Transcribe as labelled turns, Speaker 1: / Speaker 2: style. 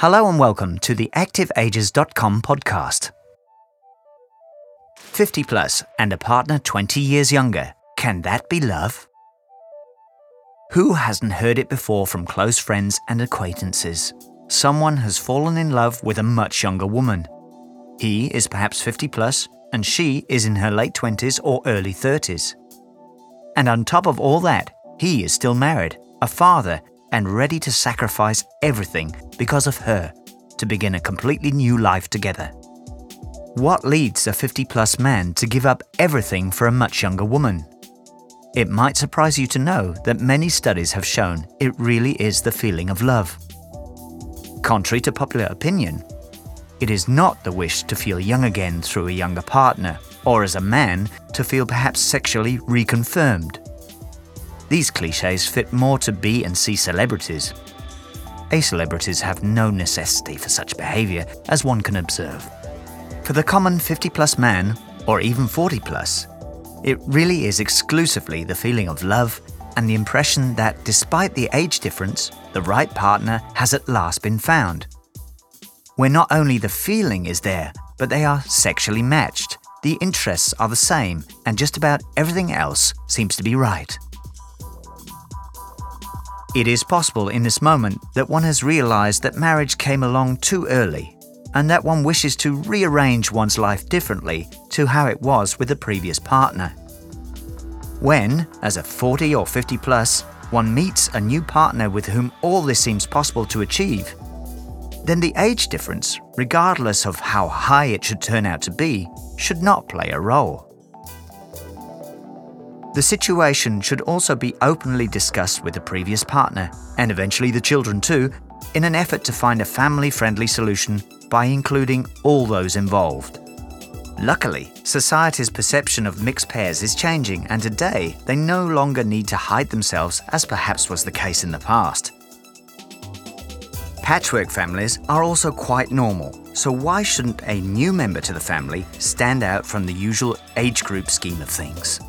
Speaker 1: Hello and welcome to the Activagers.com podcast. 50 plus and a partner 20 years younger. Can that be love? Who hasn't heard it before from close friends and acquaintances? Someone has fallen in love with a much younger woman. He is perhaps 50 plus and she is in her late 20s or early 30s. And on top of all that, he is still married, a father, and ready to sacrifice everything because of her to begin a completely new life together. What leads a 50 plus man to give up everything for a much younger woman? It might surprise you to know that many studies have shown it really is the feeling of love. Contrary to popular opinion, it is not the wish to feel young again through a younger partner, or as a man, to feel perhaps sexually reconfirmed. These cliches fit more to B and C celebrities. A celebrities have no necessity for such behaviour, as one can observe. For the common 50 plus man, or even 40 plus, it really is exclusively the feeling of love and the impression that despite the age difference, the right partner has at last been found where not only the feeling is there, but they are sexually matched, the interests are the same, and just about everything else seems to be right. It is possible in this moment that one has realized that marriage came along too early, and that one wishes to rearrange one's life differently to how it was with the previous partner. When, as a 40 or 50 plus, one meets a new partner with whom all this seems possible to achieve, then the age difference, regardless of how high it should turn out to be, should not play a role. The situation should also be openly discussed with the previous partner, and eventually the children too, in an effort to find a family friendly solution by including all those involved. Luckily, society's perception of mixed pairs is changing, and today they no longer need to hide themselves as perhaps was the case in the past. Patchwork families are also quite normal, so why shouldn't a new member to the family stand out from the usual age group scheme of things?